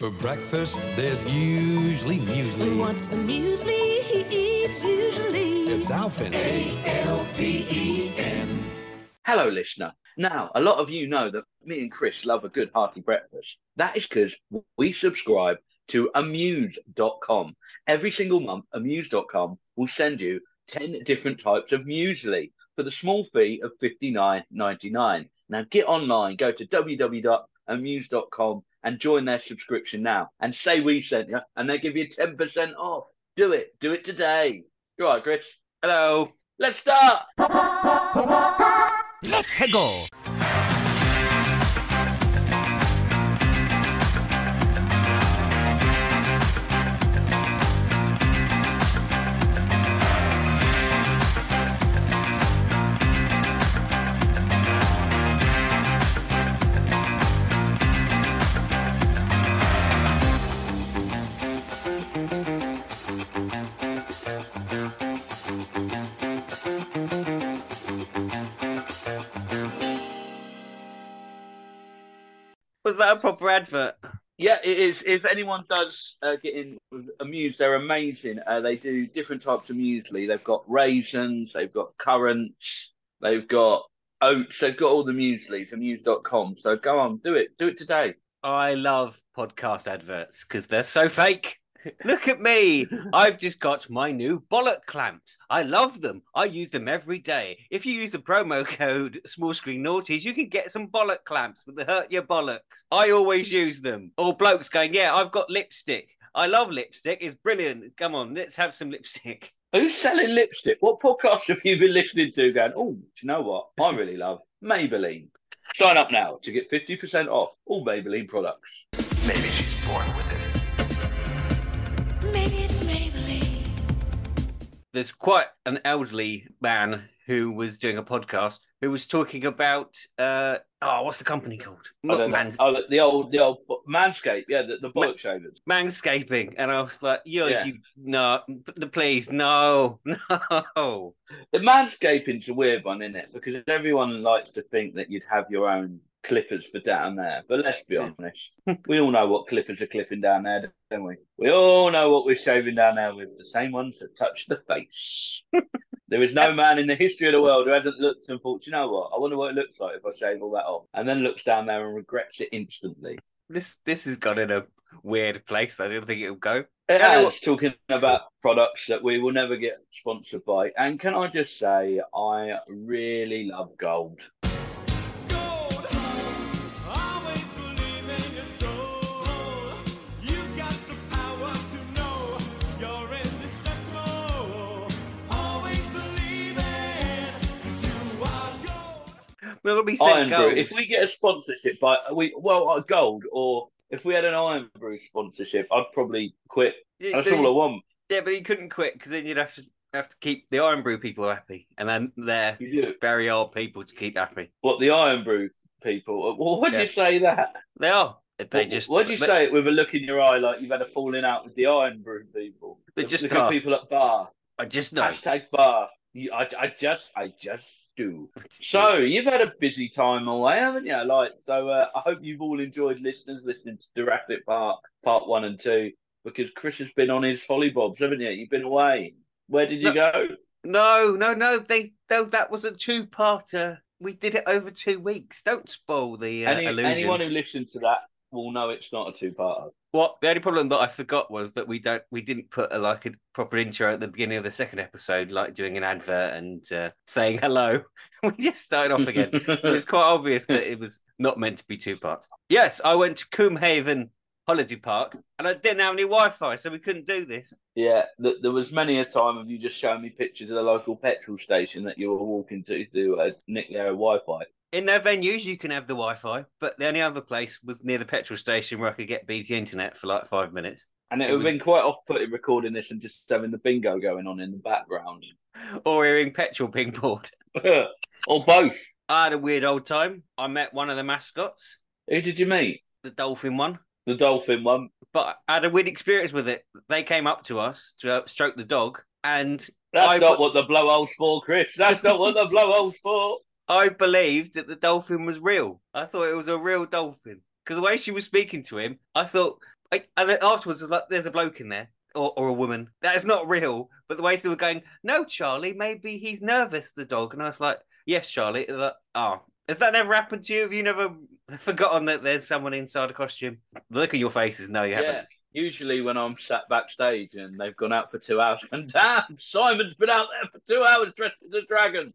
For breakfast, there's usually muesli. What's the muesli he eats usually? It's Alpen. A-L-P-E-N. Hello, listener. Now, a lot of you know that me and Chris love a good hearty breakfast. That is because we subscribe to amuse.com. Every single month, amuse.com will send you 10 different types of muesli for the small fee of $59.99. Now, get online, go to www.amuse.com and join their subscription now and say we sent you, and they give you 10% off. Do it. Do it today. You all right, Chris? Hello. Let's start. Let's go. That a proper advert? Yeah, it is. If anyone does uh, get in with Amuse, they're amazing. Uh, they do different types of muesli. They've got raisins, they've got currants, they've got oats, they've got all the mueslis, amuse.com. So go on, do it. Do it today. I love podcast adverts because they're so fake. Look at me. I've just got my new bollock clamps. I love them. I use them every day. If you use the promo code small screen naughties, you can get some bollock clamps with the hurt your bollocks. I always use them. Or blokes going, Yeah, I've got lipstick. I love lipstick. It's brilliant. Come on, let's have some lipstick. Who's selling lipstick? What podcast have you been listening to going, oh, do you know what? I really love Maybelline. Sign up now to get 50% off all Maybelline products. Maybe she's born with There's quite an elderly man who was doing a podcast who was talking about uh oh what's the company called Not. Mans- Oh, the- the old, the old Manscaped, yeah, the, the bollock shavers. manscaping and i was like yo Yeah. you no the please no no The manscaping's a weird one, isn't it? Because everyone likes to think that you'd have your own clippers for down there. But let's be honest, we all know what clippers are clipping down there, don't we? We all know what we're shaving down there with the same ones that touch the face. there is no man in the history of the world who hasn't looked and thought, you know what? I wonder what it looks like if I shave all that off, and then looks down there and regrets it instantly. this this has gone in a weird place i didn't think it would go It has, talking about products that we will never get sponsored by. And can I just say, I really love gold. Gonna be Iron sent Brew. If we get a sponsorship by we well uh, gold, or if we had an Irn-Bru sponsorship, I'd probably quit. Yeah, That's all I want. yeah but you couldn't quit because then you'd have to have to keep the Irn-Bru people happy and then they're very old people to keep happy What the Irn-Bru people? Well, why'd Yeah. you say that? they are they just Why'd you but- say it with a look in your eye, like you've had a falling out with the Irn-Bru people? They The- just the are. people at bar. i just know Hashtag bar. I, I just, I just do. So you've had a busy time away, haven't you? Like, so uh, I hope you've all enjoyed listeners listening to Jurassic Park Part One and Two because Chris has been on his hollybobs, haven't you? You've been away. Where did you No. go? No, no, no. They no, that was a two-parter. We did it over two weeks. Don't spoil the uh, Any, illusion. anyone who listened to that will know it's not a two-parter. What the only problem that I forgot was that we don't we didn't put a like a proper intro at the beginning of the second episode, like doing an advert and uh, saying hello. we just started off again, so it's quite obvious that it was not meant to be two parts. Yes, I went to Coombe Haven Holiday Park and I didn't have any Wi-Fi, so we couldn't do this. Yeah, th- there was many a time of you just showing me pictures of the local petrol station that you were walking to to uh, nick their Wi-Fi. In their venues, you can have the Wi-Fi, but the only other place was near the petrol station where I could get BT internet for like five minutes, And it, It would have was- been quite off-putting recording this and just having the bingo going on in the background. or hearing petrol being poured. or both. I had a weird old time. I met one of the mascots, Who did you meet? the dolphin one. The dolphin one. but I had a weird experience with it. They came up to us to uh, stroke the dog, and That's I not what the blowhole's for, Chris. That's not what the blowhole's for. I believed that the dolphin was real. I thought it was a real dolphin because the way she was speaking to him, I thought. I, and then afterwards, like, "There's a bloke in there." Or, or a woman. That is not real. But the way they were going, no, Charlie, maybe he's nervous, the dog. And I was like, yes, Charlie. They're Like, oh, has that never happened to you? Have you never forgotten that there's someone inside a costume? Look at your faces, no, you Yeah. haven't. Usually when I'm sat backstage and they've gone out for two hours, and damn, Simon's been out there for two hours dressed as a dragon.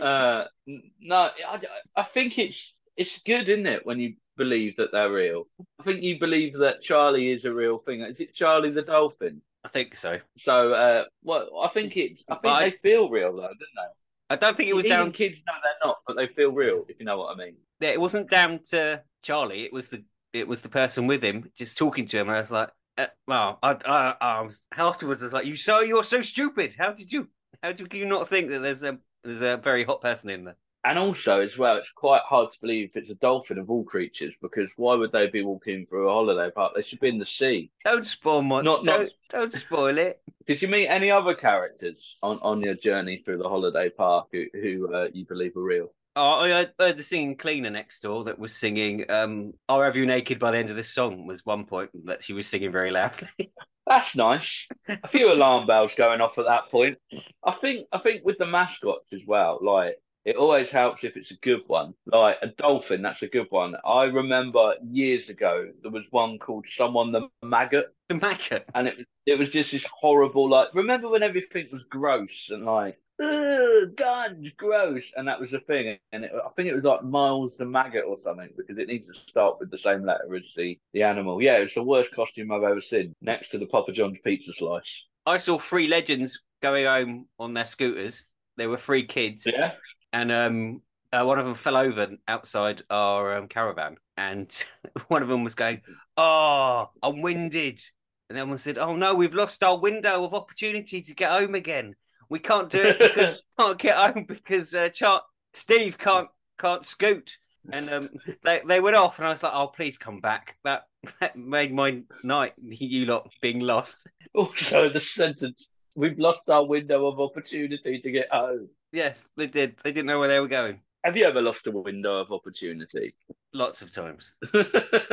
Uh, no, I, I think it's it's good, isn't it, when you believe that they're real? I think you believe that Charlie is a real thing. Is it Charlie the dolphin? I think so. So, uh, well, I think it's. I think I- they feel real though, don't they? I don't think it was Even down kids know they're not, but they feel real. If you know what I mean. yeah, it wasn't down to Charlie. It was the it was the person with him just talking to him. And I was like, uh, well, I, I, I was afterwards. I was like, you so you're so stupid. How did you? How did you not think that there's a there's a very hot person in there? And also, as well, it's quite hard to believe it's a dolphin of all creatures because why would they be walking through a holiday park? They should be in the sea. Don't spoil my Not- not- don't, don't spoil it. Did you meet any other characters on, on your journey through the holiday park who, who uh, you believe are real? Oh, I heard, heard the singing cleaner next door that was singing um "I'll Have You Naked" by the end of this song was one point that she was singing very loudly. That's nice. A few alarm bells going off at that point. I think I think with the mascots as well, like it always helps if it's a good one. Like a dolphin, that's a good one. I remember years ago there was one called Someone the Maggot. the maggot. and it it was just this horrible like remember when everything was gross and like "Ugh, guns gross. And that was the thing. And it, I think it was like Miles the maggot or something because it needs to start with the same letter as the the animal. Yeah it's the worst costume I've ever seen next to the Papa John's pizza slice. I saw three legends going home on their scooters. There were three kids. yeah? And um, uh, one of them fell over outside our um, caravan, and one of them was going, "Oh, I'm winded," and then one said, "Oh no, we've lost our window of opportunity to get home again. We can't do it because can't get home because uh, Char- Steve can't can't scoot." And um, they they went off, and I was like, "Oh, please come back." That that made my night. You lot being lost. also the sentence we've lost our window of opportunity to get home Yes, they did. They didn't know where they were going. have you ever lost a window of opportunity Lots of times. it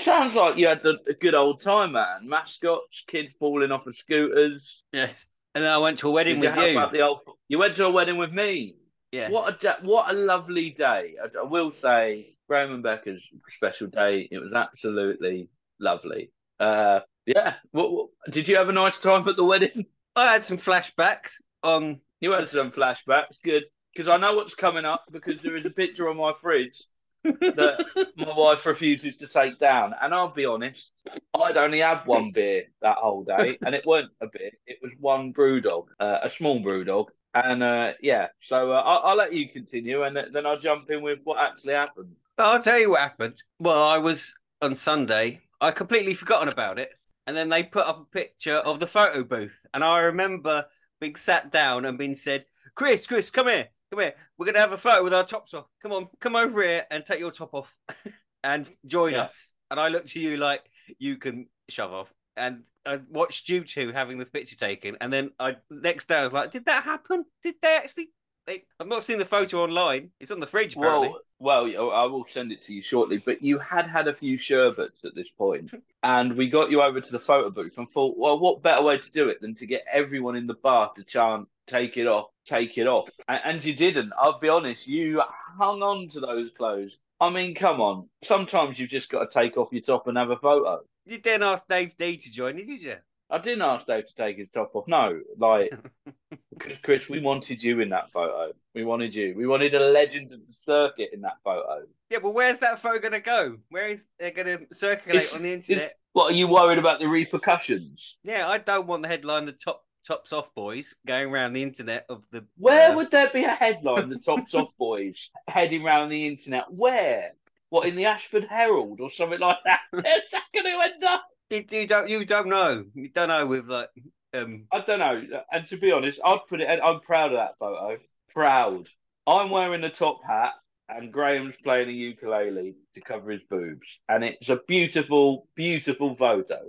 sounds like you had a, a good old time, man. Mascots, kids falling off of scooters. Yes. And then I went to a wedding Did with you. the old? You went to a wedding with me. Yes. What a da- what a lovely day. I, I will say, Graham and Becca's special day. It was absolutely lovely. Uh, yeah. What, what, did you have a nice time at the wedding? I had some flashbacks on. You had Yes. some flashbacks. Good, because I know what's coming up. Because there is a picture on my fridge that my wife refuses to take down. And I'll be honest, I'd only had one beer that whole day, and it weren't a beer; it was one BrewDog, uh, a small BrewDog. And uh, yeah, so uh, I'll, I'll let you continue, and then I'll jump in with what actually happened. I'll tell you what happened. Well, I was on Sunday. I completely forgotten about it, and then they put up a picture of the photo booth, and I remember being sat down and being said, "Chris, Chris, come here, come here. We're gonna have a photo with our tops off. Come on, come over here and take your top off, and join Yeah. us." And I looked to you like you can shove off. And I watched you two having the picture taken, and then I next day I was like, "Did that happen? Did they actually They, I've not seen the photo online. It's on the fridge, apparently. Well, well, I will send it to you shortly. But you had had a few sherbets at this point, and we got you over to the photo booth and thought, well, what better way to do it than to get everyone in the bar to chant, "Take it off, take it off," and, and you didn't. I'll be honest, you hung on to those clothes. I mean, come on. Sometimes you've just got to take off your top and have a photo. You didn't ask Dave D to join you, did you? I didn't ask Dave to take his top off. No, like because Chris, we wanted you in that photo. We wanted you. We wanted a legend of the circuit in that photo. Yeah, but where's that photo going to go? Where is it going to circulate It's- on the internet? What are you worried about the repercussions? Yeah, I don't want the headline "The Top Tops Off Boys" going around the internet of the. Where uh, would there be a headline? The Tops Off Boys heading around the internet. Where? What in the Ashford Herald or something like that? Where's that going to end up? You, you don't. You don't know. You don't know with like. Um. I don't know. And to be honest, I'd put it. I'm proud of that photo. Proud. I'm wearing a top hat, and Graham's playing a ukulele to cover his boobs, and it's a beautiful, beautiful photo.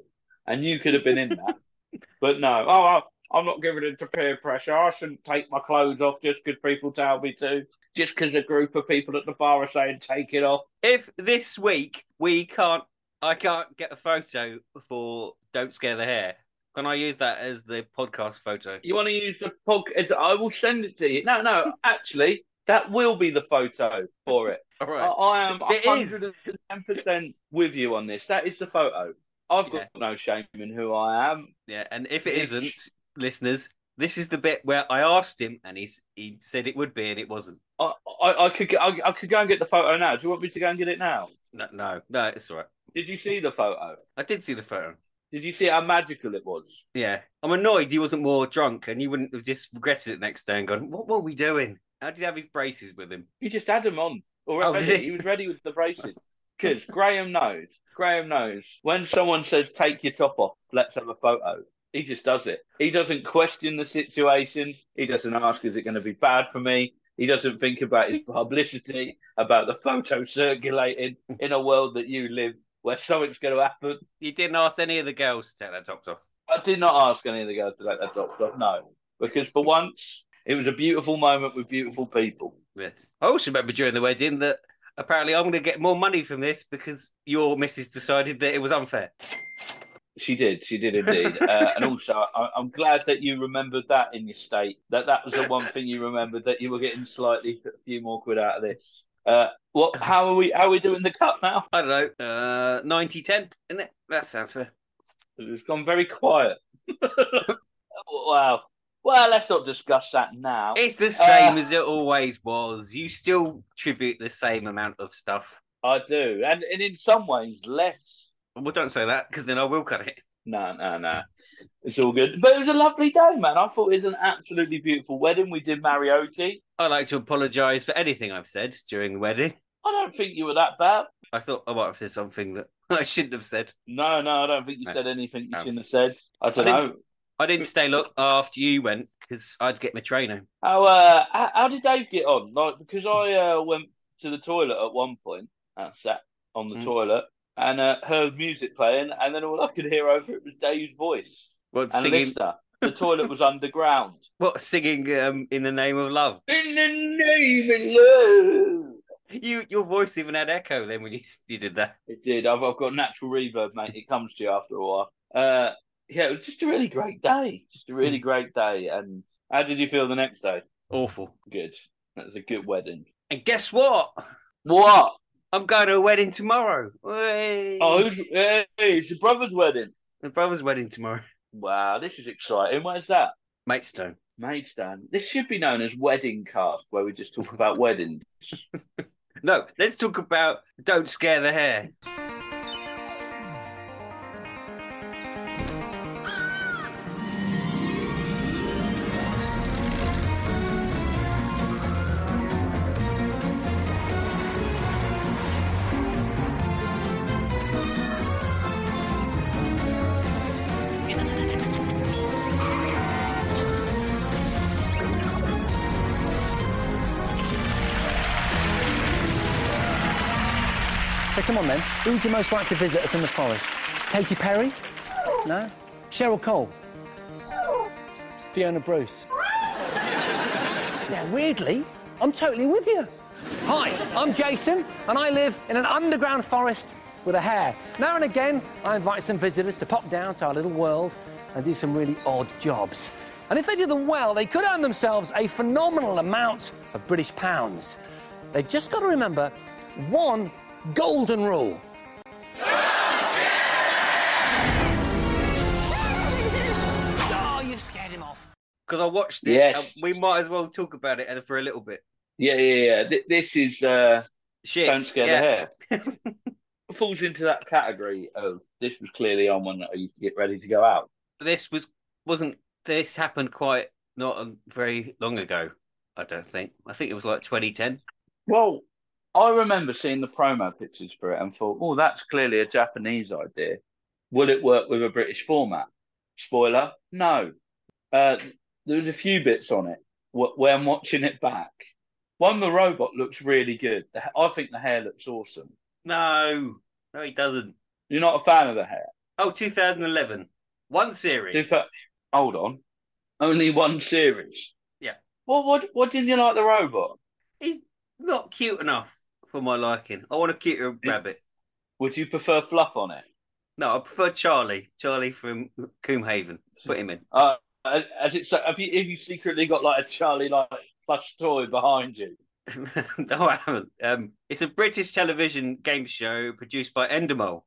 And you could have been in that, but no. Oh, I- I'm not giving it to peer pressure. I shouldn't take my clothes off just because people tell me to. Just because a group of people at the bar are saying take it off. If this week we can't, I can't get a photo for "Don't Scare the Hare." Can I use that as the podcast photo? You want to use the podcast? I will send it to you. No, no. Actually, that will be the photo for it. All I, right. I am It is. 110% with you on this. That is the photo. I've got no shame in who I am. Yeah, and if it isn't, listeners, this is the bit where I asked him, and he he said it would be, and it wasn't. I, I, I could get, I, I could go and get the photo now. Do you want me to go and get it now? No, no, no, it's all right. Did you see the photo? I did see the photo. Did you see how magical it was? Yeah, I'm annoyed he wasn't more drunk, and you wouldn't have just regretted it next day and gone, "What were we doing? How did he have his braces with him?" He just had them on Oh, already. did he? he was ready with the braces. Because Graham knows. Graham knows when someone says take your top off, let's have a photo. He just does it. He doesn't question the situation. He doesn't ask, is it going to be bad for me? He doesn't think about his publicity, about the photo circulating in a world that you live where something's going to happen. You didn't ask any of the girls to take their tops off. I did not ask any of the girls to take their tops off, no. Because for once, it was a beautiful moment with beautiful people. Yes. I also remember during the wedding that apparently I'm going to get more money from this because your missus decided that it was unfair. She did, she did indeed. uh, and also, I, I'm glad that you remembered that in your state. That that was the one thing you remembered that you were getting slightly a few more quid out of this. Uh, what? How are we? How are we doing the cut now? I don't know, uh, 90 10, isn't it? That sounds fair. It's gone very quiet. wow. Well, let's not discuss that now. It's the same Uh, as it always was. You still tribute the same amount of stuff. I do, and and in some ways less. Well, don't say that because then I will cut it. No, no, no. It's all good. But it was a lovely day, man. I thought it was an absolutely beautiful wedding. We did karaoke. I'd like to apologise for anything I've said during the wedding. I don't think you were that bad. I thought I might have said something that I shouldn't have said. No, no, I don't think you No. said anything you No. shouldn't have said. I don't I know. didn't- I didn't stay look after you went because I'd get my trainer. How uh how, how did Dave get on? Like because I uh, went to the toilet at one point and sat on the Mm. toilet and uh, heard music playing, and then all I could hear over it was Dave's voice What and singing? Lister. The toilet was underground. What singing? Um, in the name of love. In the name of love. You, your voice even had echo then when you you did that. It did. I've, I've got natural reverb, mate. It comes to you after a while. Uh, yeah, it was just a really great day. Just a really great day. And how did you feel the next day? Awful. Good. That was a good wedding. And guess what? What? I'm going to a wedding tomorrow. Hey. Oh, who's, hey, it's your brother's wedding. my brother's wedding tomorrow. Wow, this is exciting. Where's that? Maidstone. Maidstone. This should be known as Wedding Cast, where we just talk about weddings. No, let's talk about Don't Scare the Hare. Who would you most like to visit us in the forest? Katy Perry? No? Cheryl Cole? Fiona Bruce? now, weirdly, I'm totally with you. Hi, I'm Jason, and I live in an underground forest with a hare. Now and again, I invite some visitors to pop down to our little world and do some really odd jobs. And if they do them well, they could earn themselves a phenomenal amount of British pounds. They've just got to remember one golden rule. Because I watched it. Yes. and we might as well talk about it for a little bit. Yeah, yeah, yeah. Th- This is uh, Shit. don't scare yeah. the hair. Falls into that category of this was clearly on when I used to get ready to go out. This was wasn't. This happened quite not very long ago. I don't think. I think it was like 2010. Well, I remember seeing the promo pictures for it and thought, oh, that's clearly a Japanese idea. Will it work with a British format? Spoiler, no. Uh, there was a few bits on it wh- where I'm watching it back. One, the robot looks really good. I think the hare looks awesome. No, no, he doesn't. You're not a fan of the hare? Oh, 2011. One series. Super. Hold on. Only one series. Yeah. What? What? What didn't you like the robot? He's not cute enough for my liking. I want a cuter rabbit. Would you prefer fluff on it? No, I prefer Charlie. Charlie from Coombe Haven. Put him in. Uh, as it's have you have you secretly got like a Charlie like plush toy behind you? no, I haven't. Um, it's a British television game show produced by Endemol.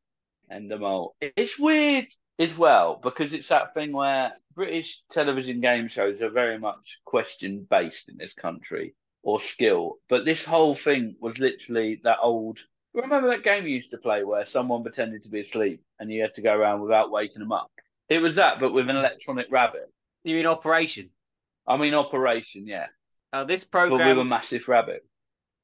Endemol. It's weird as well because it's that thing where British television game shows are very much question based in this country or skill, but this whole thing was literally that old. Remember that game you used to play where someone pretended to be asleep and you had to go around without waking them up? It was that, but with an electronic rabbit. You mean Operation? I mean, Operation, yeah, Uh, this but with a program, massive rabbit.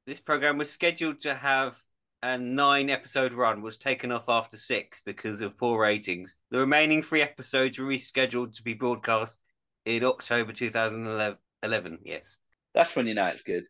this program was scheduled to have a nine-episode run. Was taken off after six because of poor ratings. The remaining three episodes were rescheduled to be broadcast in October 2011. 11, Yes. That's when you know it's good.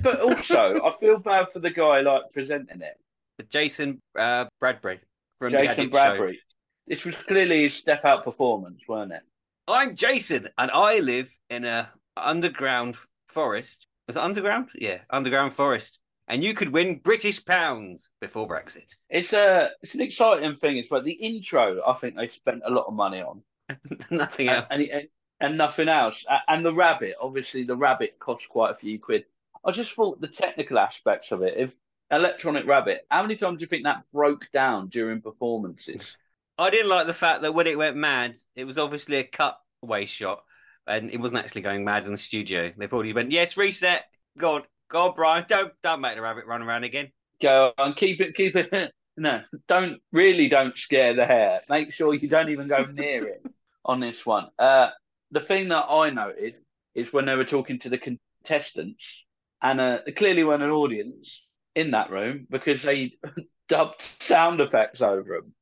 But also, I feel bad for the guy like presenting it. Jason uh, Bradbury from the Jason Addict Bradbury. This was clearly his step out performance, weren't it? I'm Jason, and I live in a underground forest. Was it underground? Yeah, underground forest. And you could win British pounds before Brexit. It's a it's an exciting thing. It's like the intro. I think they spent a lot of money on, Nothing else. and, and, and nothing else. And the rabbit, obviously, the rabbit cost quite a few quid. I just thought the technical aspects of it. If electronic rabbit, how many times do you think that broke down during performances? I didn't like the fact that when it went mad, it was obviously a cutaway shot, and it wasn't actually going mad in the studio. They probably went, "Yes, reset. Go on, go on, Brian. Don't don't make the rabbit run around again." Go on, keep it, keep it. No, don't really don't scare the hare. Make sure you don't even go near it on this one. Uh, the thing that I noted is when they were talking to the contestants, and uh, clearly weren't an audience in that room because they dubbed sound effects over them.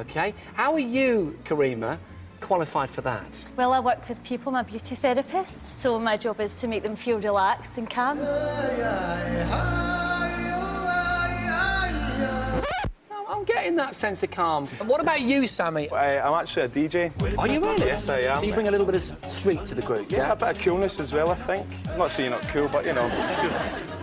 Okay, how are you, Karima, qualified for that? Well, I work with people, I'm beauty therapist, so my job is to make them feel relaxed and calm. I'm getting that sense of calm. And what about you, Sammy? I'm actually a DJ. Are you really? Yes, I am. Do you bring a little bit of street to the group? Yeah, a bit of coolness as well, I think. I'm not saying you're not cool, but you know.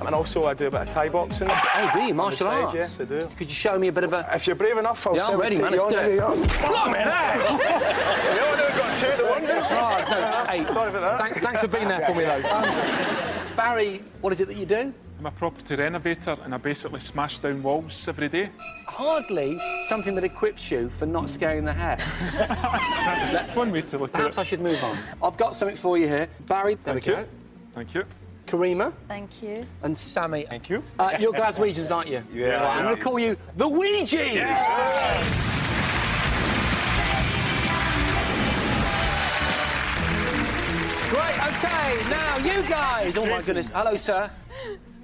and also, I do a bit of Thai boxing. Oh, do you? Martial side, arts? Yes, I do. Could you show me a bit of a... If you're brave enough, I'll Yeah, I'm ready, man. Let's you. do it. on, eh? We only got two, the one. Oh, no, hey, Sorry about that. Thanks, thanks for being there for me, though. Um, Barry, what is it that you do? I'm a property renovator and I basically smash down walls every day. Hardly something that equips you for not scaring the hare. That's one way to look Perhaps at I should move on. I've got something for you here. Barry, there Thank we you. go. Thank you. Karima Thank you. and Sammy. Thank you. Uh, you're Glaswegians, aren't you? Yeah. Right, I'm going to call you the Weegie's. Great, okay, now you guys. Oh my goodness. Hello, sir.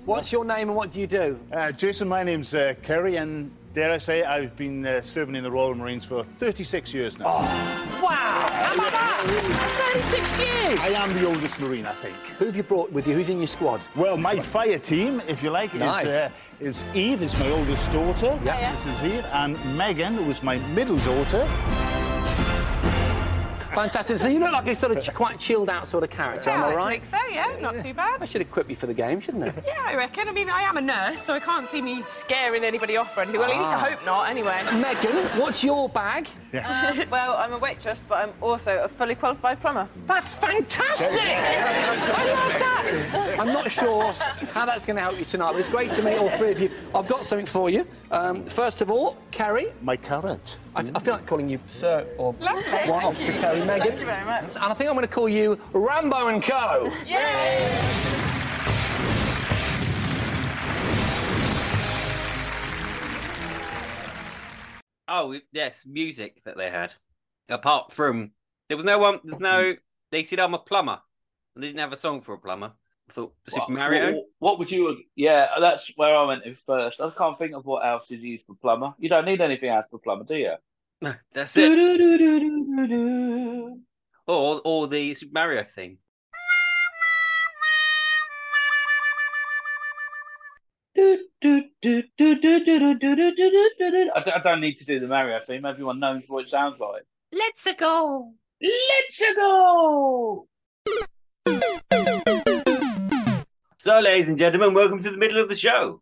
What's your name and what do you do? Uh, Jason, my name's uh, Kerry, and dare I say, I've been uh, serving in the Royal Marines for 36 years now. Oh. Wow, how about that? 36 years. I am the oldest Marine, I think. Who have you brought with you? Who's in your squad? Well, my fire team, if you like, Nice. is, uh, is Eve, is my oldest daughter. Yeah. This is Eve. And Megan, who's my middle daughter. Fantastic. So you look like a sort of ch- quite chilled out sort of character, Yeah, am I right? I think so, yeah, not too bad. I should equip you for the game, shouldn't I? Yeah, I reckon. I mean, I am a nurse, so I can't see me scaring anybody off or anything. Well, at least I Ah. hope not, anyway. Megan, what's your bag? Uh, well, I'm a waitress, but I'm also a fully qualified plumber. That's fantastic! I love that! I'm not sure how that's going to help you tonight, but it's great to meet all three of you. I've got something for you. Um, first of all, Kerry. My carrot. I, I feel like calling you Sir or Lovely, one Officer you. Kerry, Megan. Thank you very much. And I think I'm going to call you Rambo and Co. Yay! Oh yes, music that they had. Apart from there was no one. There's no. They said I'm a plumber. And they didn't have a song for a plumber. I thought Super What- Mario. What, what would you? Yeah, that's where I went in first. I can't think of what else is used for plumber. You don't need anything else for plumber, do you? No, that's it. Or or the Super Mario thing. I don't, I don't need to do the Mario theme. Everyone knows what it sounds like. Let's go. Let's go. So, ladies and gentlemen, welcome to the middle of the show.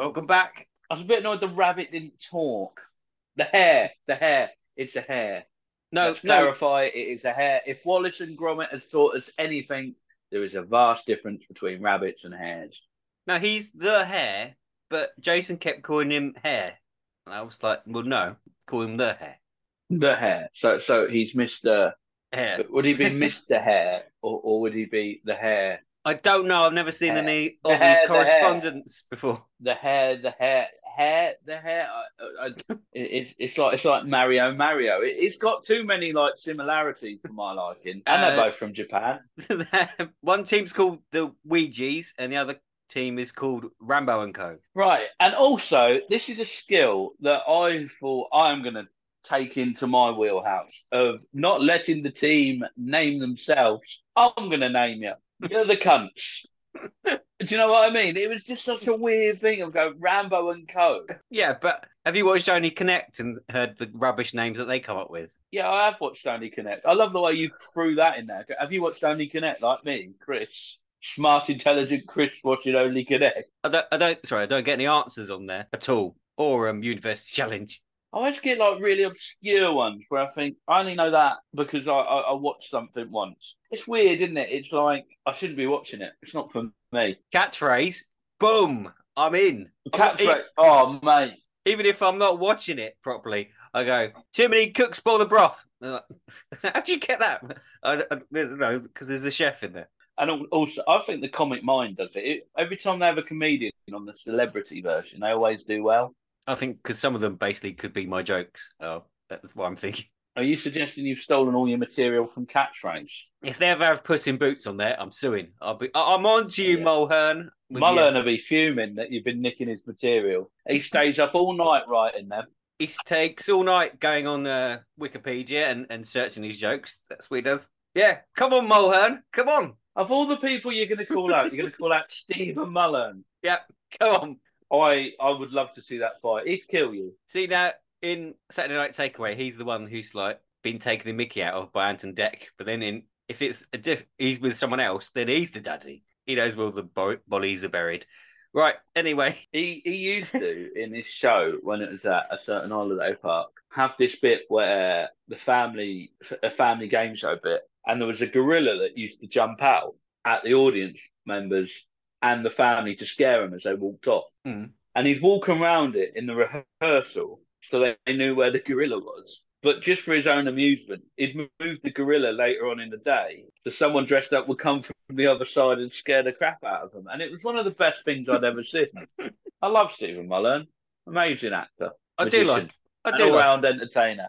Welcome back. I was a bit annoyed the rabbit didn't talk. The hair, the hair, it's a hair. No, Let's no. clarify, it is a hair. If Wallace and Gromit has taught us anything, there is a vast difference between rabbits and hares. Now he's the hair, but Jason kept calling him hair. And I was like, well, no, call him the hair. The hair. So, so he's Mister. Hair. Would he be Mister Hair, or, or would he be the hair? I don't know. I've never seen Hair. any The of hair, the hair. correspondence before. The hair, the hair, hair, the hair. I, I, it's it's like it's like Mario, Mario. It, it's got too many like similarities for my liking, and they're Uh, both from Japan. One team's called the Weegie's, and the other team is called Rambo and Co. Right, and also this is a skill that I thought I'm going to take into my wheelhouse of not letting the team name themselves. I'm going to name you. You're the cunts. Do you know what I mean? It was just such a weird thing of going Rambo and Co. Yeah, but have you watched Only Connect and heard the rubbish names that they come up with? Yeah, I have watched Only Connect. I love the way you threw that in there. Have you watched Only Connect like me, Chris? Smart, intelligent Chris watching Only Connect. I don't, I don't. Sorry, I don't get any answers on there at all, or um, University Challenge. I always get like really obscure ones where I think I only know that because I, I, I watched something once. It's weird, isn't it? It's like I shouldn't be watching it. It's not for me. Catchphrase, boom, I'm in. Catchphrase. Oh, mate. Even if I'm not watching it properly, I go, too many cooks spoil the broth. Like, How'd you get that? I, I, no, because there's a chef in there. And also, I think the comic mind does it. it. Every time they have a comedian on the celebrity version, they always do well. I think because some of them basically could be my jokes. Oh, that's what I'm thinking. Are you suggesting you've stolen all your material from Catchphrase? If they ever have Puss in Boots on there, I'm suing. I'll be. I- I'm on to you, Mulhern. Mulhern will be fuming that you've been nicking his material. He stays up all night writing them. He takes all night going on uh, Wikipedia and, and searching his jokes. That's what he does. Yeah, come on, Mulhern. Come on. Of all the people you're going to call out, you're going to call out Stephen Mulhern. Yeah, come on. I I would love to see that fight. He'd kill you. See now in Saturday Night Takeaway, he's the one who's like been taken the Mickey out of by Ant and Dec. But then in if it's a diff, he's with someone else, then he's the daddy. He knows where the bo- bodies are buried. Right. Anyway, He he used to in his show when it was at a certain holiday park have this bit where the family a family game show bit, and there was a gorilla that used to jump out at the audience members and the family to scare them as they walked off. Mm. And he'd walk around it in the rehearsal so they knew where the gorilla was. But just for his own amusement, he'd move the gorilla later on in the day so someone dressed up would come from the other side and scare the crap out of them. And it was one of the best things I'd ever seen. I love Stephen Mulhern. Amazing actor. I do like- I do like- all-round entertainer.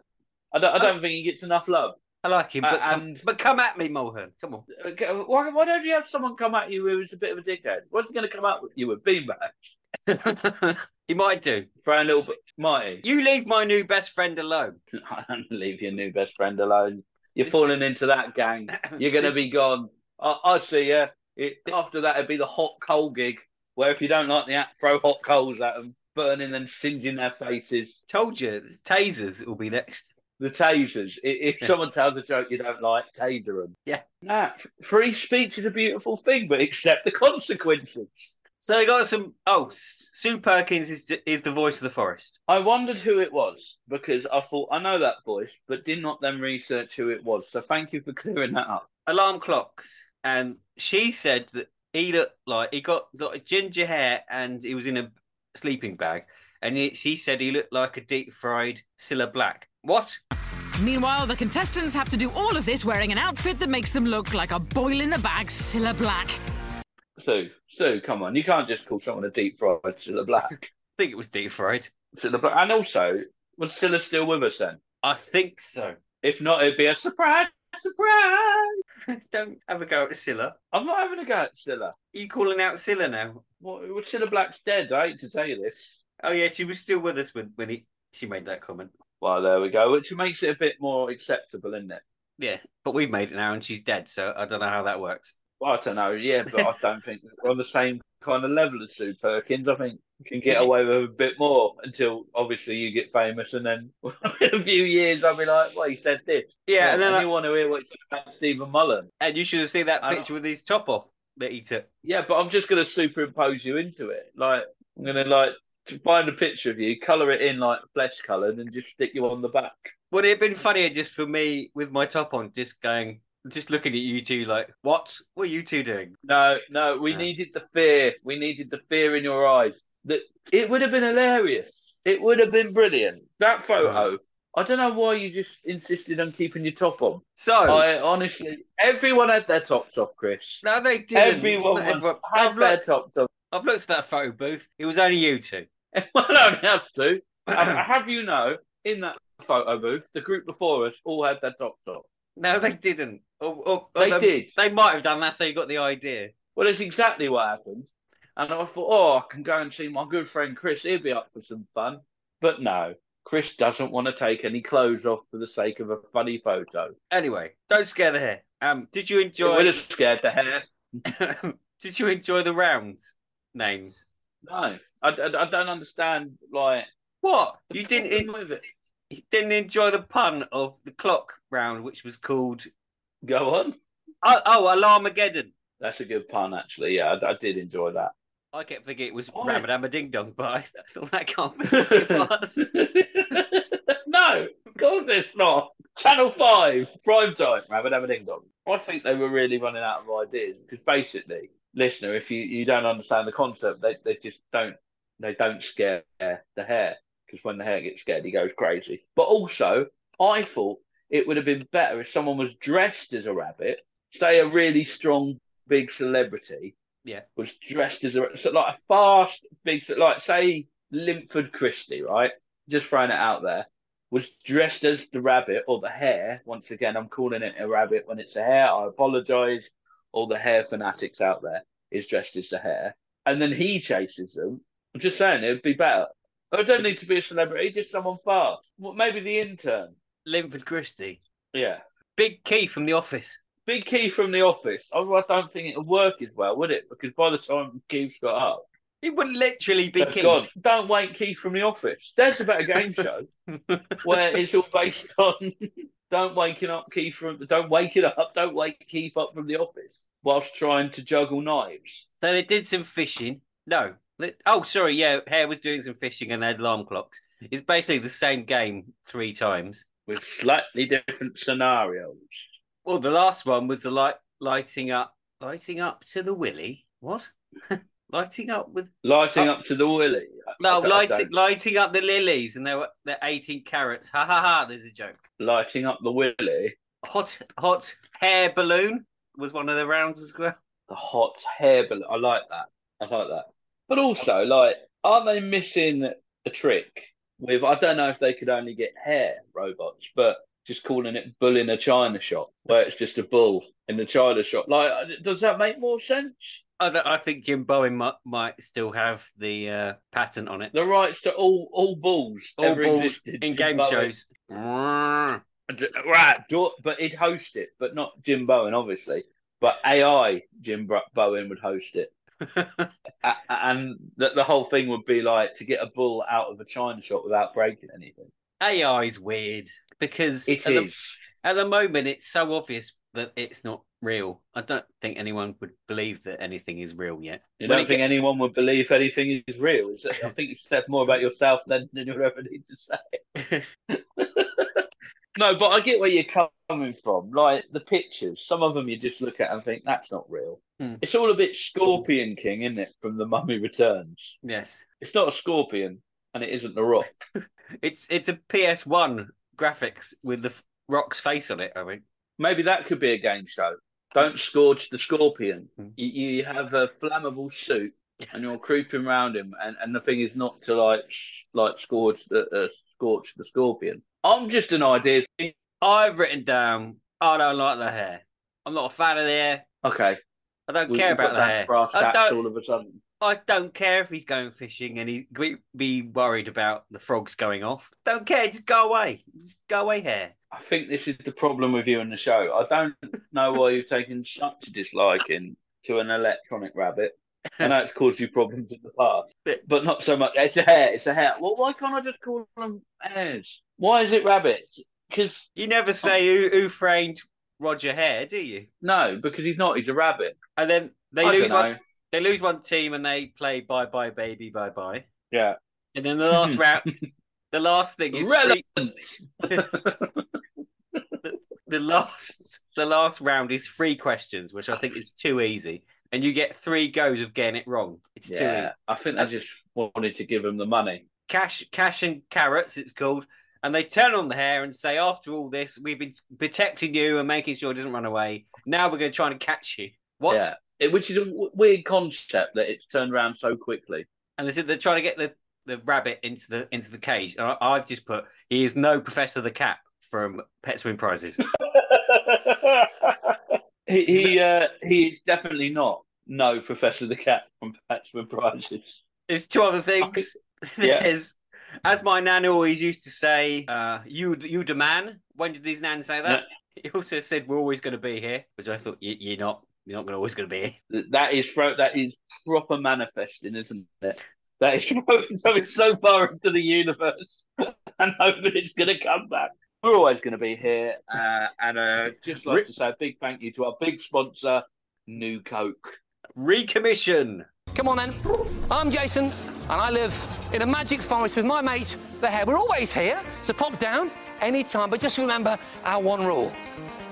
I don't, I don't think he gets enough love. I like him, but Uh, come, and- but come at me, Mulhern. Come on. Why, why don't you have someone come at you who's a bit of a dickhead? What's he going to come up with you with? Beanbags? he might do. For a little bit. Might he? You leave my new best friend alone. I don't leave your new best friend alone. You're falling into that gang. You're going to This- be gone. I, I see you. It, after that, it'd be the hot coal gig, where if you don't like the act, throw hot coals at them, burning and singeing their faces. Told you, tasers will be next. The tasers. If Yeah. someone tells a joke you don't like, taser them. Yeah. Nah, free speech is a beautiful thing, but accept the consequences. So they got some. Oh, Sue Perkins is is the voice of the forest. I wondered who it was because I thought I know that voice, but did not then research who it was. So thank you for clearing that up. Alarm clocks, and she said that he looked like he got got ginger hair and he was in a sleeping bag, and he, she said he looked like a deep fried Cilla Black. What? Meanwhile, the contestants have to do all of this wearing an outfit that makes them look like a boil in the bag Cilla Black. Sue, Sue, come on, you can't just call someone a deep fried Cilla Black. I think it was deep fried. Cilla Black, and also was Cilla still with us then? I think so. If not, it'd be a surprise. Surprise! Don't have a go at Cilla. I'm not having a go at Cilla. Are you calling out Cilla now? What? Well, Cilla Black's dead. I hate to tell you this. Oh yeah, she was still with us when when he she made that comment. Well, there we go. Which makes it a bit more acceptable, isn't it? Yeah, but we've made it now, and she's dead, so I don't know how that works. I don't know. Yeah, but I don't think we're on the same kind of level as Sue Perkins. I think can get away with a bit more until obviously you get famous, and then in a few years I'll be like, "Well, he said this." Yeah, and then I- you want to hear what he said about Stephen Mulhern. And you should have seen that picture with his top off that he took. Yeah, but I'm just going to superimpose you into it. Like I'm going to like to find a picture of you, color it in like flesh colored, and just stick you on the back. Would it have been funnier just for me with my top on, just going, just looking at you two like, what? What are you two doing? No, no, we needed the fear. We needed the fear in your eyes. That it would have been hilarious. It would have been brilliant. That photo. Uh-huh. I don't know why you just insisted on keeping your top on. So I honestly, everyone had their tops off, Chris. No, they didn't. Everyone was, everyone. had I've their looked- tops off. I've looked at that photo booth. It was only you two. well, I don't have to. I um, have you know, in that photo booth, the group before us all had their tops off. No, they didn't. Or, or- or They did. They might have done that, so you got the idea. Well, that's exactly what happened. And I thought, oh, I can go and see my good friend Chris. He'll be up for some fun. But no, Chris doesn't want to take any clothes off for the sake of a funny photo. Anyway, don't scare the hare. Um, did you It would enjoy? have scared the hare. Did you enjoy the round names? No, I, I, I don't understand. Like What? You didn't problem with it. you didn't enjoy the pun of the clock round, which was called Go on. oh, oh Alarmageddon. That's a good pun, actually. Yeah, I, I did enjoy that. I kept thinking it was Oh, Ramadama Ding Dong, but I thought that can't be what it was. no, of course it's not. Channel 5, prime time, Abba Ding Dong. I think they were really running out of ideas because basically, listener, if you, you don't understand the concept, they, they just don't they don't scare the hare because when the hare gets scared, he goes crazy. But also, I thought it would have been better if someone was dressed as a rabbit, say a really strong big celebrity, Yeah. was dressed as a so like a fast big like say Linford Christie, right? Just throwing it out there, was dressed as the rabbit or the hare. Once again, I'm calling it a rabbit when it's a hare. I apologise. All the hare fanatics out there is dressed as the hare, and then he chases them. I'm just saying it would be better. I don't need to be a celebrity, just someone fast. Well, maybe the intern. Linford Christie. Yeah. Big Keith from The Office. Big Keith from the office. Oh, I don't think it'll work as well, would it? Because by the time Keith's got up, It would literally be they've Keith. Don't wake Keith from the office. There's a better game show where it's all based on don't waking up Keith from don't wake it up, don't wake Keith up from the office whilst trying to juggle knives. So they did some fishing. No. Oh, sorry. Yeah, Hare was doing some fishing and they had alarm clocks. It's basically the same game three times. With slightly different scenarios. Well, the last one was the light lighting up, lighting up to the willy. What? lighting up with Lighting Oh. up to the willy. no, lighting lighting up the lilies, and they were they're eighteen carats. Ha ha ha! There's a joke. lighting up the willy. Hot hot hare balloon was one of the rounds as well. The hot hare balloon. I like that. I like that. But also, like, are they missing a trick with? I don't know if they could only get hare robots, but just calling it bull in a china shop, where it's just a bull in the china shop. Like, does that make more sense? I, I think Jim Bowen might, might still have the uh, patent on it. The rights to all all bulls All ever balls existed in Jim game Bowen. shows. Right, but he'd host it, but not Jim Bowen, obviously. But AI Jim Bowen would host it. And the, the whole thing would be like to get a bull out of a china shop without breaking anything. AI is weird because It at, the, at the moment it's so obvious that it's not real. I don't think anyone would believe that anything is real yet. You When don't think get- anyone would believe anything is real? Is I think you said more about yourself than, than you ever need to say. no, but I get where you're coming from. Like the pictures, some of them you just look at and think that's not real. Hmm. It's all a bit Scorpion King, isn't it? From The Mummy Returns. Yes, It's not a scorpion, and it isn't the Rock. it's it's a PS1 graphics with the Rock's face on it. I think. Maybe that could be a game show. Don't scorch the scorpion. Hmm. You, you have a flammable suit, and you're creeping around him, and, and the thing is not to like sh- like scorch the uh, scorch the scorpion. I'm just an idea. I've written down. I don't like the hare. I'm not a fan of the hare. Okay, I don't we- care about the hare. I don't. all of a sudden. I don't care if he's going fishing and he's be worried about the frogs going off. Don't care. Just go away. Just go away, hare. I think this is the problem with you and the show. I don't know why you've taken such a disliking to an electronic rabbit. I know it's caused you problems in the past, but not so much. It's a hare. It's a hare. Well, why can't I just call them hares? Why is it rabbits? Because You never say who, who framed Roger Hare, do you? no, because he's not. He's a rabbit. And then they I lose one. They lose one team and they play bye bye baby bye bye. Yeah. And then the last round, the last thing is Relevant. the last the last round is three questions, which I think is too easy, and you get three goes of getting it wrong. It's too easy. yeah, I think they just wanted to give him the money. Cash, cash and carrots, it's called. And they turn on the hare and say, after all this, we've been protecting you and making sure it doesn't run away. Now we're going to try and catch you. What? Yeah, it, which is a w- weird concept that it's turned around so quickly. And they said they're trying to get the, the rabbit into the into the cage. And I, I've just put, he is no Professor the Cat from Pets Win Prizes. he he, uh, he is definitely not. No, Professor the Cat from with Prizes. There's two other things. Yeah. There's, as my nan always used to say, uh, you you the man. When did these nan say that? He also said we're always going to be here, which I thought "You- you're not. You're not gonna, always going to be here. That is that is proper manifesting, isn't it? That is going so far into the universe and hoping it's going to come back. We're always going to be here, uh, and uh, just like to say a big thank you to our big sponsor, New Coke. Recommission. Come on then. I'm Jason, and I live in a magic forest with my mate, the hare. We're always here, so pop down anytime. But just remember our one rule: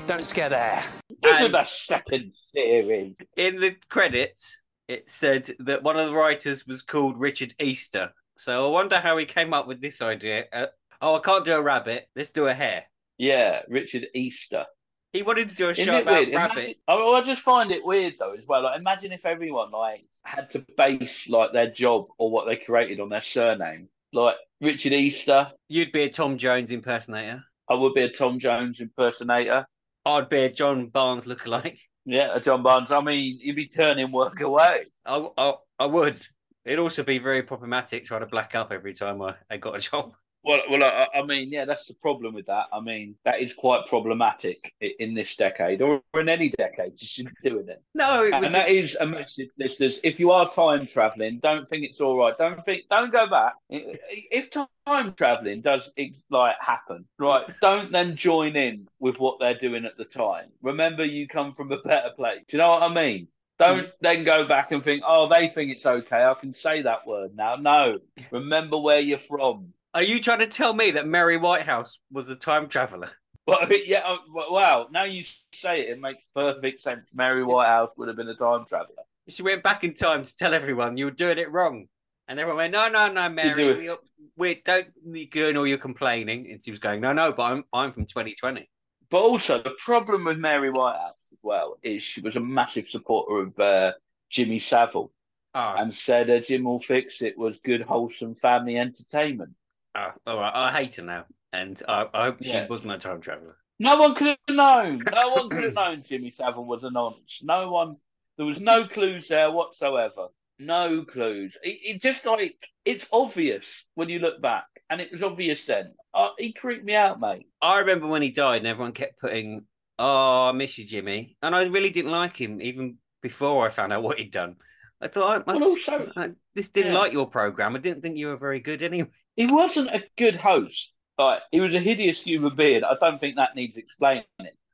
don't scare the hare. Give it a second series. In the credits, it said that one of the writers was called Richard Easter. So I wonder how he came up with this idea. Uh, oh, I can't do a rabbit. Let's do a hare. Yeah, Richard Easter. He wanted to do a Isn't show about weird? rabbit. Imagine- I, I just find it weird though as well. Like, imagine if everyone like had to base like their job or what they created on their surname. Like Richard Easter, You'd be a Tom Jones impersonator. I would be a Tom Jones impersonator. I'd be a John Barnes lookalike. Yeah, a John Barnes. I mean, you'd be turning work away. I, I, I would. It'd also be very problematic trying to black up every time I, I got a job. Well, well, I, I mean, yeah, that's the problem with that. I mean, that is quite problematic in this decade or in any decade. You should be doing it. No, it was and that is a message, listeners. If you are time traveling, don't think it's all right. Don't think. Don't go back. If time traveling does like happen, right? Don't then join in with what they're doing at the time. Remember, you come from a better place. Do you know what I mean? Don't mm. then go back and think, oh, they think it's okay. I can say that word now. No, remember where you're from. Are you trying to tell me that Mary Whitehouse was a time traveller? Well, yeah. uh, Wow. Now you say it, it makes perfect sense. Mary Whitehouse would have been a time traveler. She went back in time to tell everyone you were doing it wrong. And everyone went, no, no, no, Mary, we, we don't need you doing all your complaining. And she was going, no, no, but I'm, I'm from 2020. But also, the problem with Mary Whitehouse as well is she was a massive supporter of uh, Jimmy Savile Oh, and said uh, Jim will fix it was good, wholesome family entertainment. Oh, all right. I hate her now. And I, I hope she Yeah. wasn't a time traveller. No one could have known. No one could have known Jimmy Savile was a nonce. No one. There was no clues there whatsoever. No clues. It, it just like it's obvious when you look back, and it was obvious then. Uh, he creeped me out, mate. I remember when he died and everyone kept putting, oh, I miss you, Jimmy. And I really didn't like him even before I found out what he'd done. I thought, I, I, Well, also- I just didn't Yeah. like your program. I didn't think you were very good anyway. He wasn't a good host. Like he was a hideous human being. I don't think that needs explaining.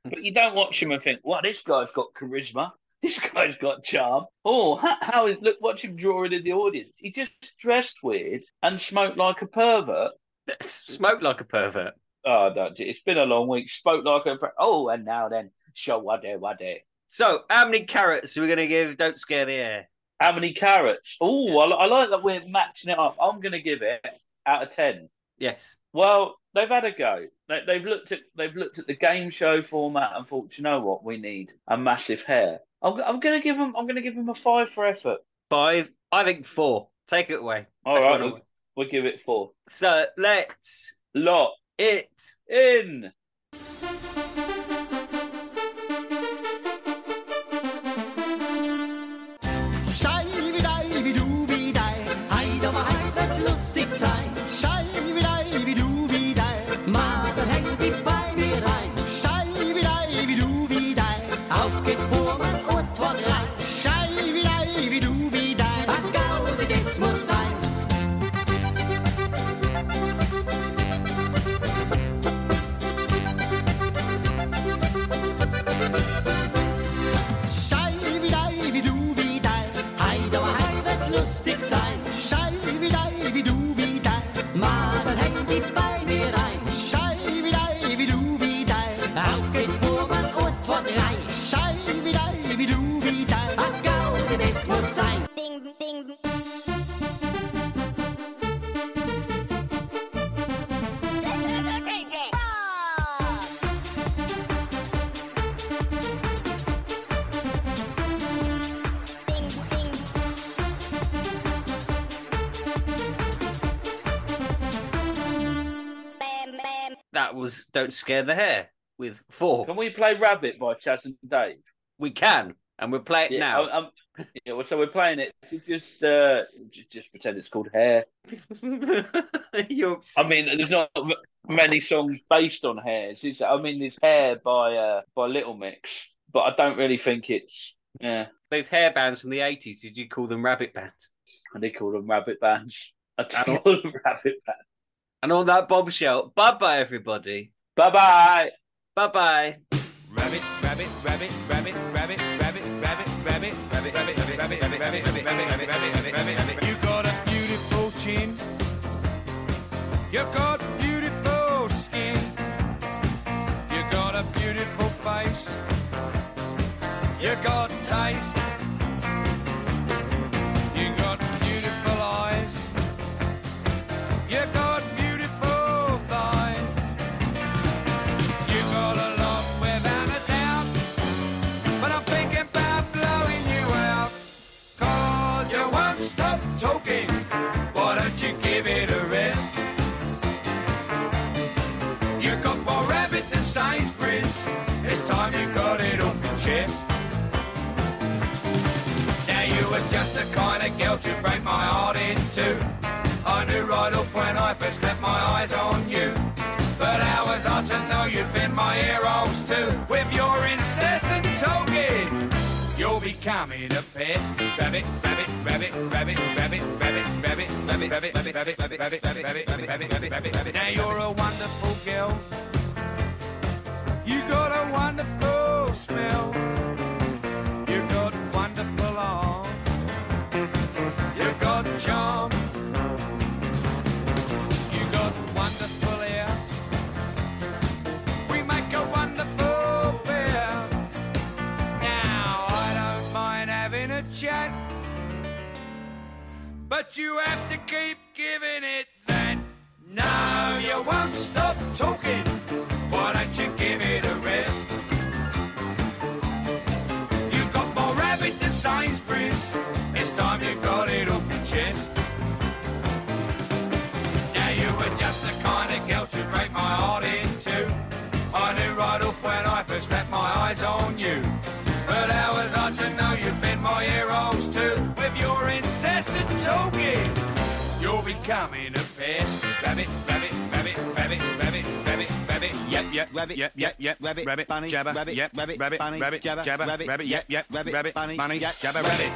But you don't watch him and think, "Well, this guy's got charisma. This guy's got charm." Oh, how, how is look? Watch him drawing in the audience. He just dressed weird and smoked like a pervert. Smoked like a pervert. Oh, don't. It's been a long week. Spoke like a. per- Oh, and now then, show what day, what day. So, how many carrots are we going to give Don't Scare the Hare? How many carrots? Oh, I, I like that we're matching it up. I'm going to give it out of ten. Yes. Well, they've had a go. They, they've looked at they've looked at the game show format and thought, you know what, we need a massive hare. I'm, I'm going to give them. I'm to give them a five for effort. Five. I think four. Take it away. All right, we'll, away. we'll give it four. So, let's lock it in. That was Don't Scare the Hare with four. Can we play Rabbit by Chas and Dave? We can, and we'll play it Yeah, now. I- I'm- yeah, well, so we're playing it. to Just, uh, just, just pretend it's called Hare. I mean, there's not many songs based on hares. Is? I mean, there's Hair by uh, by Little Mix, but I don't really think it's Yeah. Those hair bands from the 80s, did you call them rabbit bands? I did call them rabbit bands. I them rabbit bands. And on that bombshell, bye bye, everybody. Bye bye. Bye bye. Rabbit, rabbit, rabbit, rabbit, rabbit, rabbit, rabbit, rabbit, rabbit, rabbit, rabbit, rabbit, rabbit, rabbit, rabbit, rabbit, rabbit, rabbit, rabbit. You got a beautiful chin. You got beautiful skin. You got a beautiful face. You got talking. Why don't you give it a rest? You got more rabbit than Sainsbury's. It's time you got it off your chest. Now you was just the kind of girl to break my heart in two. I knew right off when I first clapped my eyes on you. But how was to know you'd been my heroes too? With your incessant talking, you're becoming a pest. Rabbit, rabbit, rabbit, rabbit, rabbit, rabbit, rabbit, rabbit, rabbit, rabbit, rabbit, rabbit, rabbit, rabbit, rabbit, rabbit, rabbit, rabbit. Now you're a wonderful girl. You got a wonderful smell. You got wonderful arms. You got charm. But you have to keep giving it that. Now you won't stop talking. Why don't you give it a rest? You've got more rabbit than Sainsbury's. Yep, yep, rabbit, yep, yep, yep, rabbit, rabbit, bunny, jabber, rabbit, yep, rabbit, rabbit, bunny, rabbit, jabber, rabbit, rabbit, yep, yep, rabbit, rabbit, bunny, bunny, jabber, rabbit.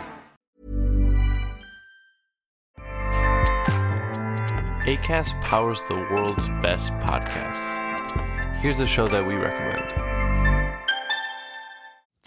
ACAST powers the world's best podcasts. Here's a show that we recommend.